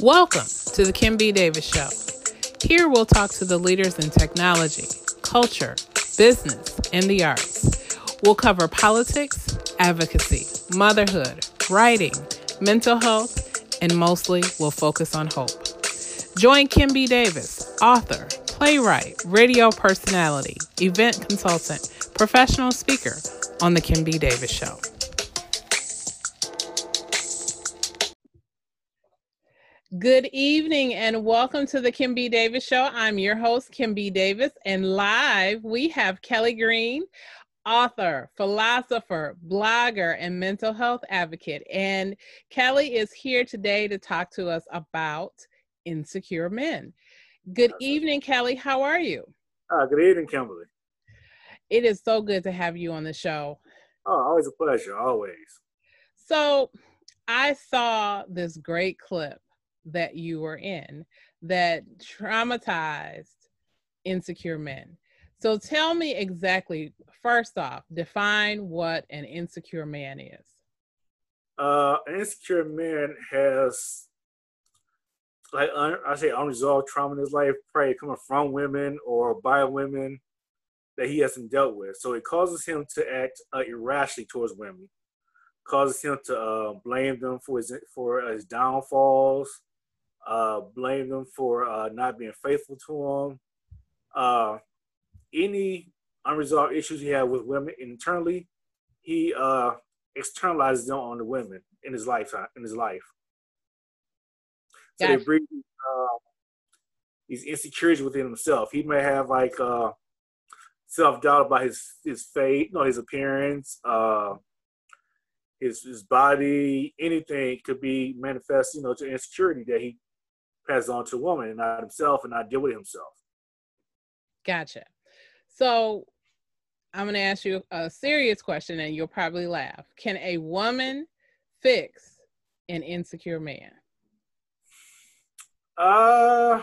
Welcome to the Kim B. Davis Show. Here we'll talk to the leaders in technology, culture, business, and the arts. We'll cover politics, advocacy, motherhood, writing, mental health, and mostly we'll focus on hope. Join Kim B. Davis, author, playwright, radio personality, event consultant, professional speaker on The Kim B. Davis Show. Good evening and welcome to the Kim B. Davis Show. I'm your host, Kim B. Davis, and live we have Kelly Greene, author, philosopher, blogger, and mental health advocate. And Kelly is here today to talk to us about insecure men. Good evening, Kelly. How are you? Uh, good evening, Kimberly. It is so good to have you on the show. Oh, always a pleasure, always. So, I saw this great clip that you were in that traumatized insecure men. So tell me exactly, first off, define what an insecure man is. Uh, an insecure man has, like I say, unresolved trauma in his life, probably coming from women or by women that he hasn't dealt with. So it causes him to act uh, irrationally towards women, causes him to uh, blame them for his for his downfalls, uh, blame them for uh, not being faithful to him. Uh, any unresolved issues he had with women internally, he uh, externalizes them on the women in his lifetime. In his life, so gotcha. they bring uh, these insecurities within himself. He may have like uh, self doubt about his his fate, you know, his appearance, uh, his his body, anything could be manifest, you know, to insecurity that he pass on to a woman and not himself and not deal with himself. Gotcha. So I'm going to ask you a serious question and you'll probably laugh. Can a woman fix an insecure man? Uh,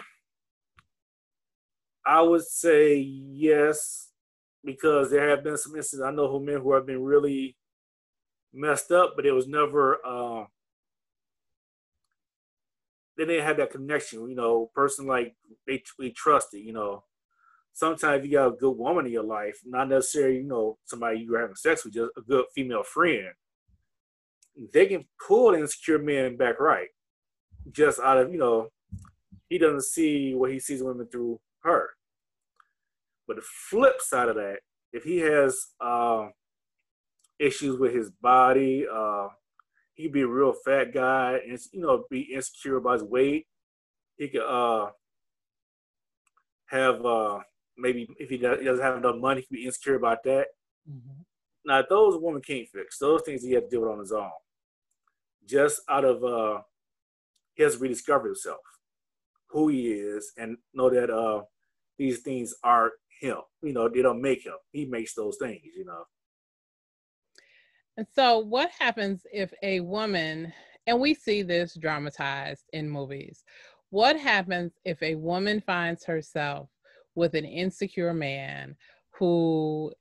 I would say yes, because there have been some instances. I know who men who have been really messed up, but it was never uh, they didn't have that connection. You know, person like they we trusted. You know, sometimes you got a good woman in your life, not necessarily you know somebody you're having sex with, just a good female friend. They can pull insecure man back right, just out of you know, he doesn't see what he sees women through her. But the flip side of that, if he has uh, issues with his body, uh, he could be a real fat guy and you know be insecure about his weight. He could uh have uh maybe if he doesn't have enough money, he could be insecure about that. Mm-hmm. Now those women can't fix. Those things he has to deal with on his own. Just out of uh he has to rediscover himself, who he is, and know that uh these things aren't him. You know, they don't make him. He makes those things, you know. And so, what happens if a woman, and we see this dramatized in movies, what happens if a woman finds herself with an insecure man who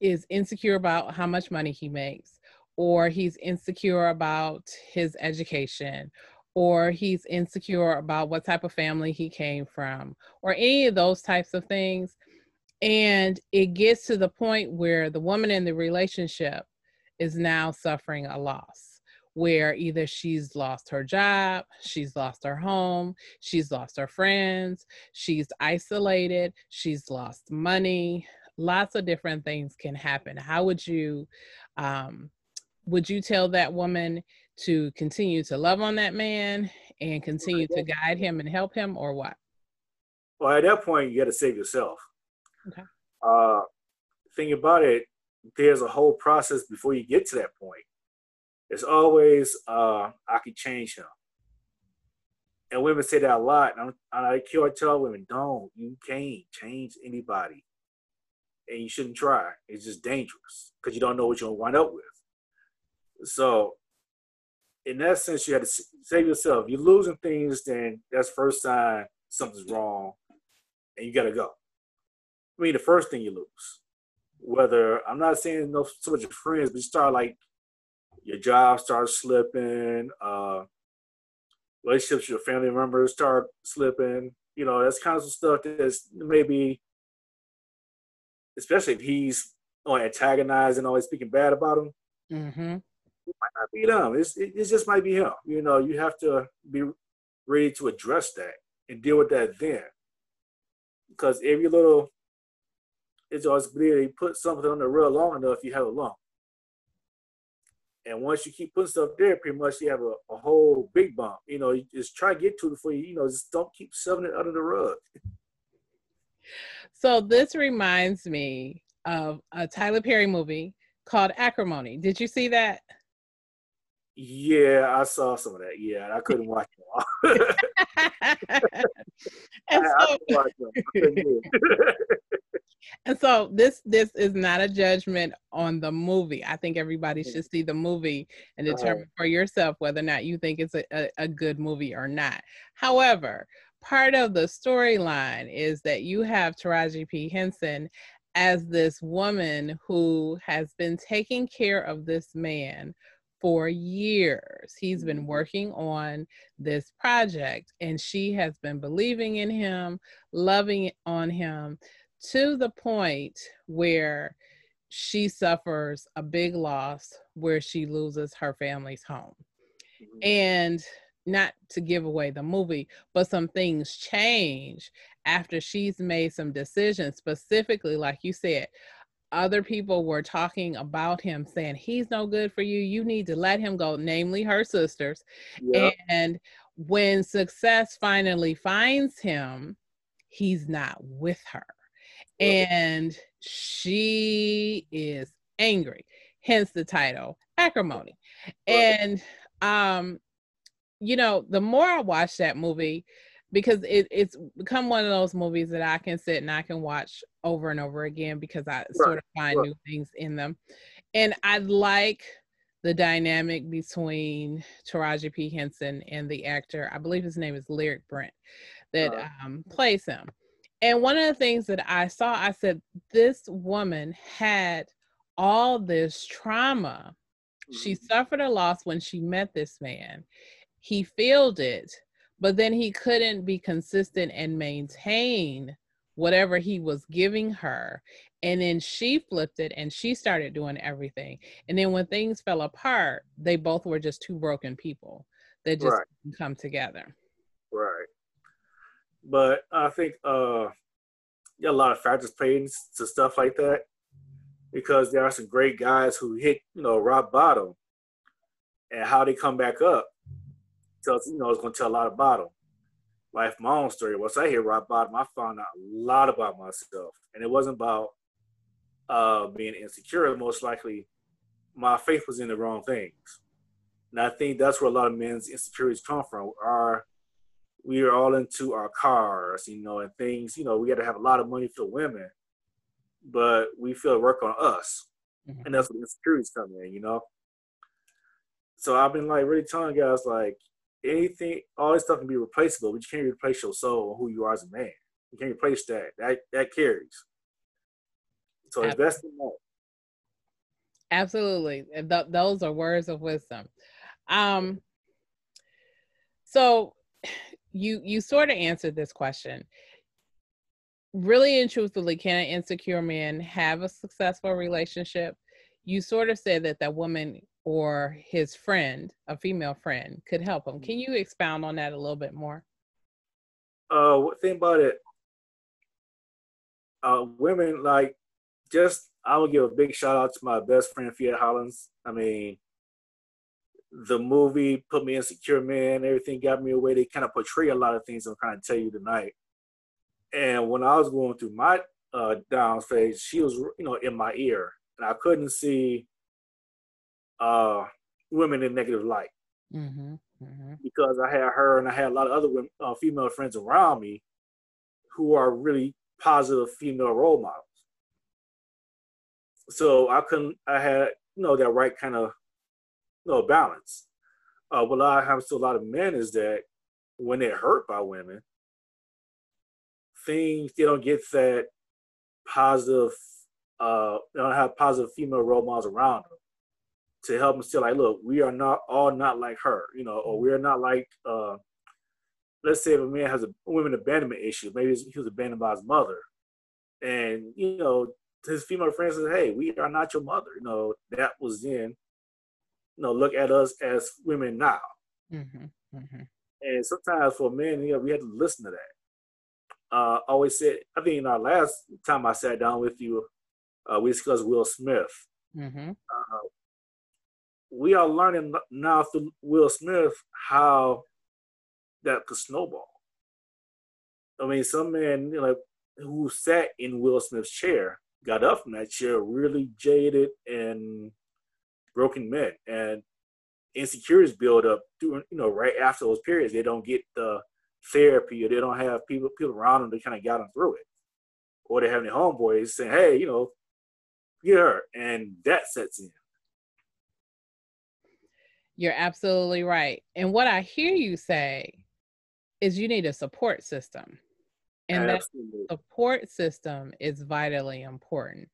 is insecure about how much money he makes, or he's insecure about his education, or he's insecure about what type of family he came from, or any of those types of things? And it gets to the point where the woman in the relationship is now suffering a loss where either she's lost her job, she's lost her home, she's lost her friends, she's isolated, she's lost money. Lots of different things can happen. How would you um, would you tell that woman to continue to love on that man and continue to guide him and help him or what? Well, at that point, you got to save yourself. Okay. Uh, think about it there's a whole process before you get to that point. It's always, uh, I could change him. And women say that a lot. And, i I tell women, don't, you can't change anybody. And you shouldn't try. It's just dangerous because you don't know what you're going to wind up with. So, in that sense, you have to save yourself. You're losing things, then that's first sign something's wrong and you got to go. I mean, the first thing you lose whether I'm not saying no so much friends, but you start like your job starts slipping, uh, relationships with your family members start slipping. You know, that's kind of some stuff that's maybe, especially if he's on antagonizing, always speaking bad about him. Mm-hmm. It might not be them. It's, it, it just might be him. You know, you have to be ready to address that and deal with that then. Because every little, it's always clear you put something on the rail long enough, you have it long. And once you keep putting stuff there, pretty much you have a, a whole big bump. You know, you just try to get to it before you, you know, just don't keep shoving it under the rug. So this reminds me of a Tyler Perry movie called Acrimony. Did you see that? Yeah, I saw some of that. Yeah, I couldn't watch it all. and, so, and so this this is not a judgment on the movie. I think everybody should see the movie and determine uh, for yourself whether or not you think it's a, a, a good movie or not. However, part of the storyline is that you have Taraji P. Henson as this woman who has been taking care of this man for years. He's been mm-hmm. working on this project and she has been believing in him, loving on him to the point where she suffers a big loss where she loses her family's home. Mm-hmm. And not to give away the movie, but some things change after she's made some decisions, specifically, like you said, other people were talking about him saying he's no good for you you need to let him go namely her sisters yep. and when success finally finds him he's not with her and she is angry hence the title acrimony and um you know the more i watch that movie because it, it's become one of those movies that I can sit and I can watch over and over again because I sort of find right. new things in them. And I like the dynamic between Taraji P. Henson and the actor, I believe his name is Lyriq Brent, that uh, um, plays him. And one of the things that I saw, I said, this woman had all this trauma. Mm-hmm. She suffered a loss when she met this man. He filled it but then he couldn't be consistent and maintain whatever he was giving her and then she flipped it and she started doing everything and then when things fell apart they both were just two broken people that just right. come together right but i think uh yeah, a lot of factors playing into stuff like that because there are some great guys who hit you know rock bottom and how they come back up tells you know it's going to tell a lot about him. Like my own story, once I hit rock bottom, I found out a lot about myself, and it wasn't about uh, being insecure. Most likely, my faith was in the wrong things, and I think that's where a lot of men's insecurities come from. Our we are all into our cars, you know, and things. You know, we got to have a lot of money for women, but we feel work on us, mm-hmm. and that's where insecurities come in. You know. So I've been like really telling guys like anything, all this stuff can be replaceable, but you can't replace your soul or who you are as a man. You can't replace that. That that carries. So Absolutely. invest in that. Absolutely, Th- those are words of wisdom. Um, so you you sort of answered this question. Really and truthfully, can an insecure man have a successful relationship? You sort of said that that woman or his friend, a female friend, could help him. Can you expound on that a little bit more? Uh, think about it. Uh, women like just I will give a big shout out to my best friend Fiat Hollins. I mean, the movie put me insecure, man. Everything got me away. They kind of portray a lot of things I'm trying to tell you tonight. And when I was going through my uh, down phase, she was, you know, in my ear, and I couldn't see uh, women in negative light. Mm-hmm, mm-hmm. Because I had her and I had a lot of other women, uh, female friends around me who are really positive female role models. So I couldn't, I had, you know, that right kind of, know, balance. Uh, what I have to a lot of men is that when they're hurt by women, things, they don't get that positive, uh, they don't have positive female role models around them to help them still like, look, we are not all not like her, you know, or we're not like uh, let's say if a man has a women abandonment issue, maybe he was abandoned by his mother, and you know his female friends says, "Hey, we are not your mother." You know that was then. You know, look at us as women now. Mm-hmm. Mm-hmm. And sometimes for men, you know, we had to listen to that. Uh, always said, I think in our last time I sat down with you, uh, we discussed Will Smith. Mm-hmm. Uh, we are learning now through Will Smith how that could snowball. I mean, some men you know, who sat in Will Smith's chair got up from that chair really jaded and broken men, and insecurities build up during you know right after those periods. They don't get the therapy, or they don't have people people around them to kind of guide them through it, or they have any homeboys saying, "Hey, you know, get her," and that sets in. You're absolutely right. And what I hear you say is you need a support system. And Absolutely. that support system is vitally important.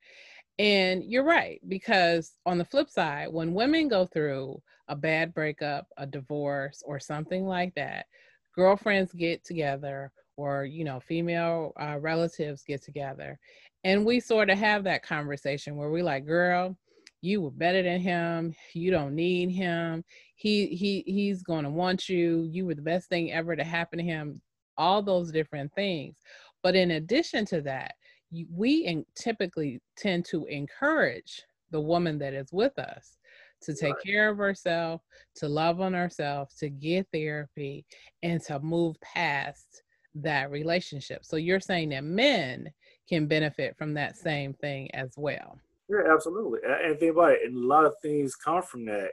And you're right, because on the flip side, when women go through a bad breakup, a divorce, or something like that, girlfriends get together or, you know, female uh, relatives get together. And we sort of have that conversation where we like, girl, you were better than him you don't need him he he he's going to want you you were the best thing ever to happen to him all those different things but in addition to that we typically tend to encourage the woman that is with us to take right. care of herself to love on herself to get therapy and to move past that relationship so you're saying that men can benefit from that same thing as well yeah, absolutely. And think about it, and a lot of things come from that.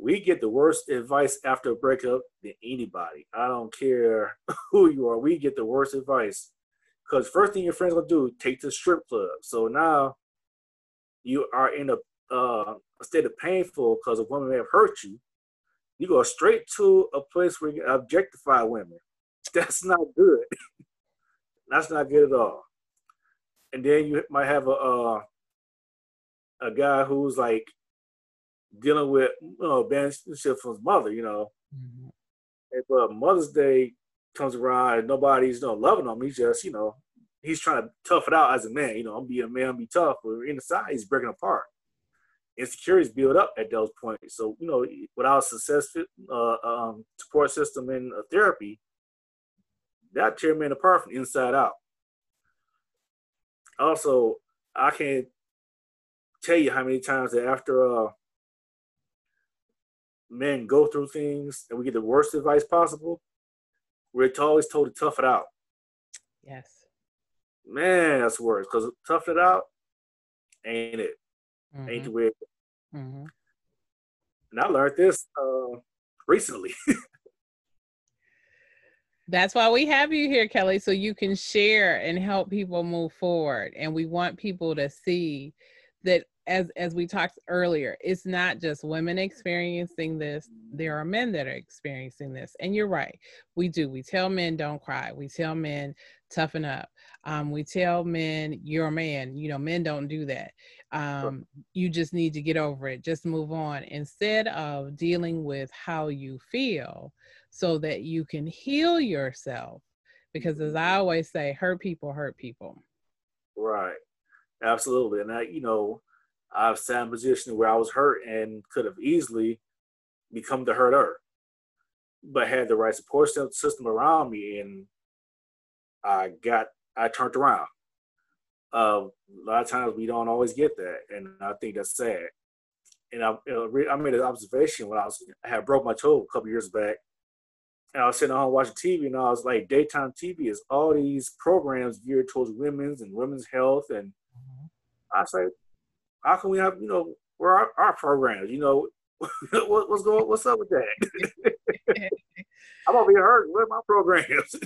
We get the worst advice after a breakup than anybody. I don't care who you are. We get the worst advice because first thing your friends will do, take to strip club. So now you are in a, uh, a state of painful because a woman may have hurt you. You go straight to a place where you objectify women. That's not good. That's not good at all. And then you might have a uh, a guy who's like dealing with you know abandonment from his mother, you know. Mm-hmm. But Mother's Day comes around and nobody's you know loving him. He's just you know he's trying to tough it out as a man. You know, I'm be a man, I'm be tough. But inside, he's breaking apart. Insecurities build up at those points. So you know, without a successful uh, um, support system and uh, therapy, that tear man apart from inside out. Also, I can't tell you how many times that after uh, men go through things and we get the worst advice possible, we're always told to tough it out. Yes. Man, that's worse because tough it out ain't it? Mm-hmm. Ain't the way. Mm-hmm. And I learned this uh, recently. That's why we have you here, Kelly, so you can share and help people move forward. And we want people to see that as as we talked earlier it's not just women experiencing this there are men that are experiencing this and you're right we do we tell men don't cry we tell men toughen up um, we tell men you're a man. You know men don't do that. Um, you just need to get over it. Just move on. Instead of dealing with how you feel so that you can heal yourself because as i always say hurt people hurt people. Right. Absolutely. And i you know I've sat in a position where I was hurt and could have easily become the hurter, but had the right support system around me, and I got I turned around. Uh, a lot of times we don't always get that, and I think that's sad. And I, I made an observation when I was I had broke my toe a couple years back, and I was sitting at home watching TV, and I was like, daytime TV is all these programs geared towards women's and women's health, and mm-hmm. I was like, how can we have you know where our, our programs? You know, what, what's going what's up with that? I'm over here hurt. Where are my programs?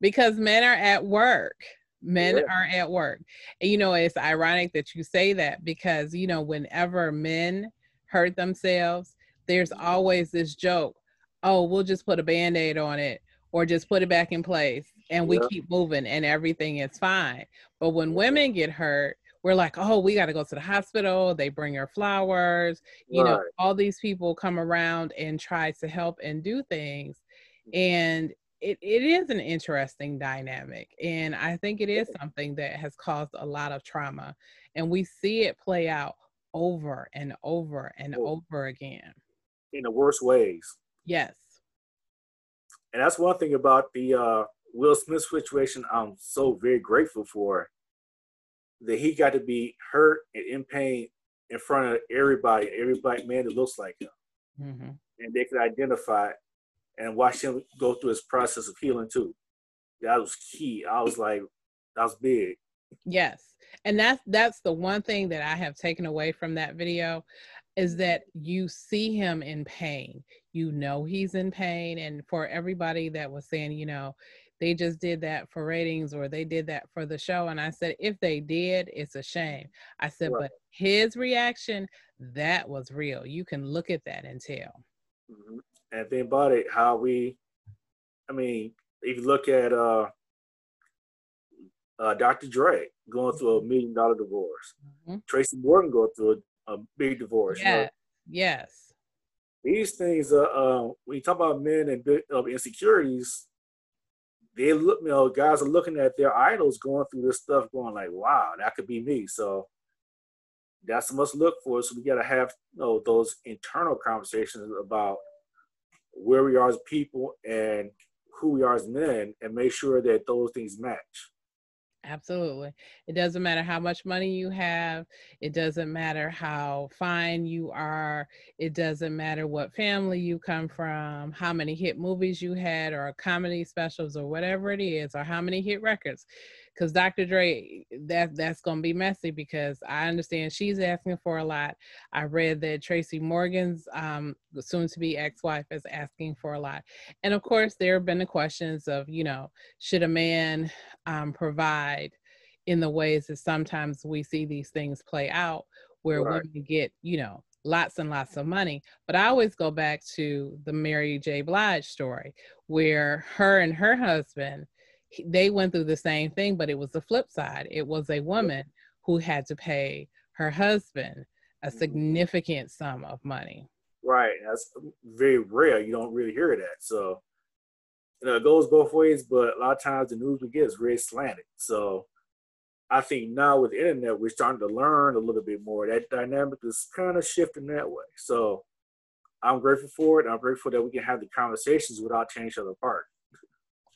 Because men are at work. Men yeah. are at work. And you know, it's ironic that you say that because you know, whenever men hurt themselves, there's always this joke. Oh, we'll just put a band-aid on it or just put it back in place and we yeah. keep moving and everything is fine. But when women get hurt, we're like, oh, we got to go to the hospital. They bring her flowers. You right. know, all these people come around and try to help and do things. Mm-hmm. And it, it is an interesting dynamic. And I think it is something that has caused a lot of trauma. And we see it play out over and over and over again. In the worst ways. Yes. And that's one thing about the uh, Will Smith situation I'm so very grateful for that he got to be hurt and in pain in front of everybody, every black man that looks like him. Mm-hmm. And they could identify and watch him go through his process of healing too. That was key. I was like, that was big. Yes. And that's that's the one thing that I have taken away from that video is that you see him in pain. You know he's in pain. And for everybody that was saying, you know, they just did that for ratings or they did that for the show. And I said, if they did, it's a shame. I said, right. but his reaction, that was real. You can look at that and tell. Mm-hmm. And think about it, how we, I mean, if you look at uh, uh, Dr. Dre going through a mm-hmm. million dollar divorce, mm-hmm. Tracy Morgan going through a, a big divorce. Yeah. You know? Yes. These things, uh, uh, when you talk about men and uh, insecurities, they look, you know, guys are looking at their idols going through this stuff, going like, "Wow, that could be me." So that's a must look for. So we got to have, you know, those internal conversations about where we are as people and who we are as men, and make sure that those things match. Absolutely. It doesn't matter how much money you have. It doesn't matter how fine you are. It doesn't matter what family you come from, how many hit movies you had, or comedy specials, or whatever it is, or how many hit records because Dr. Dre, that that's gonna be messy because I understand she's asking for a lot. I read that Tracy Morgan's um, soon-to-be ex-wife is asking for a lot, and of course there have been the questions of you know should a man um, provide in the ways that sometimes we see these things play out where right. women get you know lots and lots of money. But I always go back to the Mary J. Blige story, where her and her husband they went through the same thing, but it was the flip side. It was a woman who had to pay her husband a mm-hmm. significant sum of money. Right. That's very rare. You don't really hear that. So, you know, it goes both ways, but a lot of times the news we get is very slanted. So, I think now with the internet, we're starting to learn a little bit more. That dynamic is kind of shifting that way. So, I'm grateful for it. I'm grateful that we can have the conversations without tearing each other apart.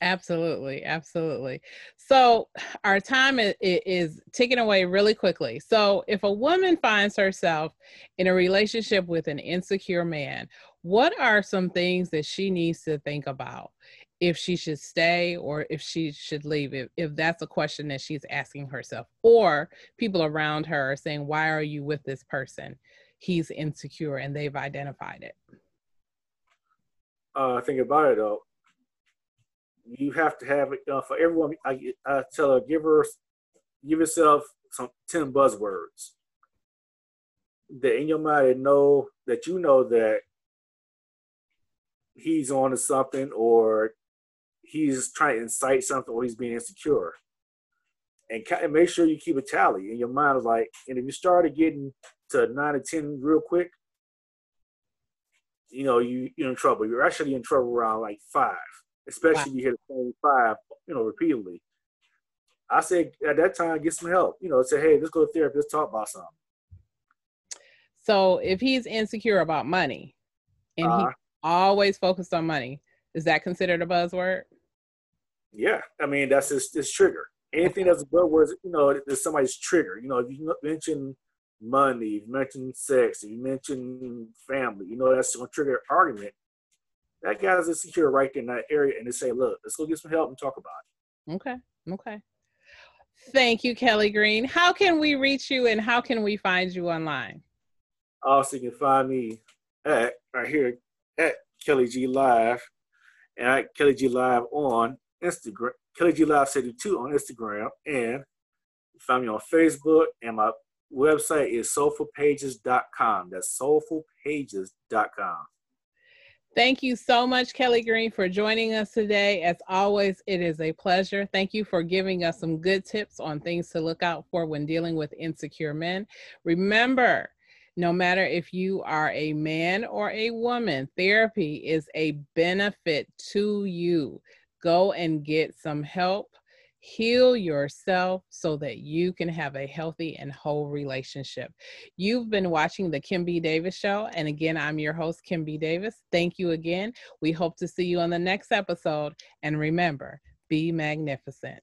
Absolutely, absolutely. So our time is, is ticking away really quickly. So if a woman finds herself in a relationship with an insecure man, what are some things that she needs to think about if she should stay or if she should leave if, if that's a question that she's asking herself or people around her are saying why are you with this person he's insecure and they've identified it uh, think about it though you have to have it uh, for everyone. I, I tell her, give her, give yourself some 10 buzzwords that in your mind know that you know that he's on to something or he's trying to incite something or he's being insecure. And, and make sure you keep a tally in your mind. is Like, and if you started getting to nine or 10 real quick, you know, you, you're in trouble. You're actually in trouble around like five especially wow. you hit the same five, you know, repeatedly. I said at that time, get some help. You know, say, hey, let's go to therapy. Let's talk about something. So if he's insecure about money, and uh, he uh-huh. always focused on money, is that considered a buzzword? Yeah, I mean that's his, his trigger. Anything that's a buzzword, you know, is somebody's trigger. You know, if you mention money, if you mention sex, if you mention family, you know, that's going to trigger an argument that guy's insecure right there in that area and they say, look, let's go get some help and talk about it. Okay. Okay. Thank you, Kelly Greene. How can we reach you and how can we find you online? Also, you can find me at right here at Kelly G Live and at Kelly G Live on Instagram, Kelly G Live 72 on Instagram, and find me on Facebook. And my website is soulfulpages.com. That's soulfulpages.com. Thank you so much, Kelly Greene, for joining us today. As always, it is a pleasure. Thank you for giving us some good tips on things to look out for when dealing with insecure men. Remember No matter if you are a man or a woman, therapy is a benefit to you. Go and get some help. Heal yourself so that you can have a healthy and whole relationship. You've been watching The Kim B. Davis Show. And again, I'm your host, Kim B. Davis. Thank you again. We hope to see you on the next episode. And remember, be magnificent.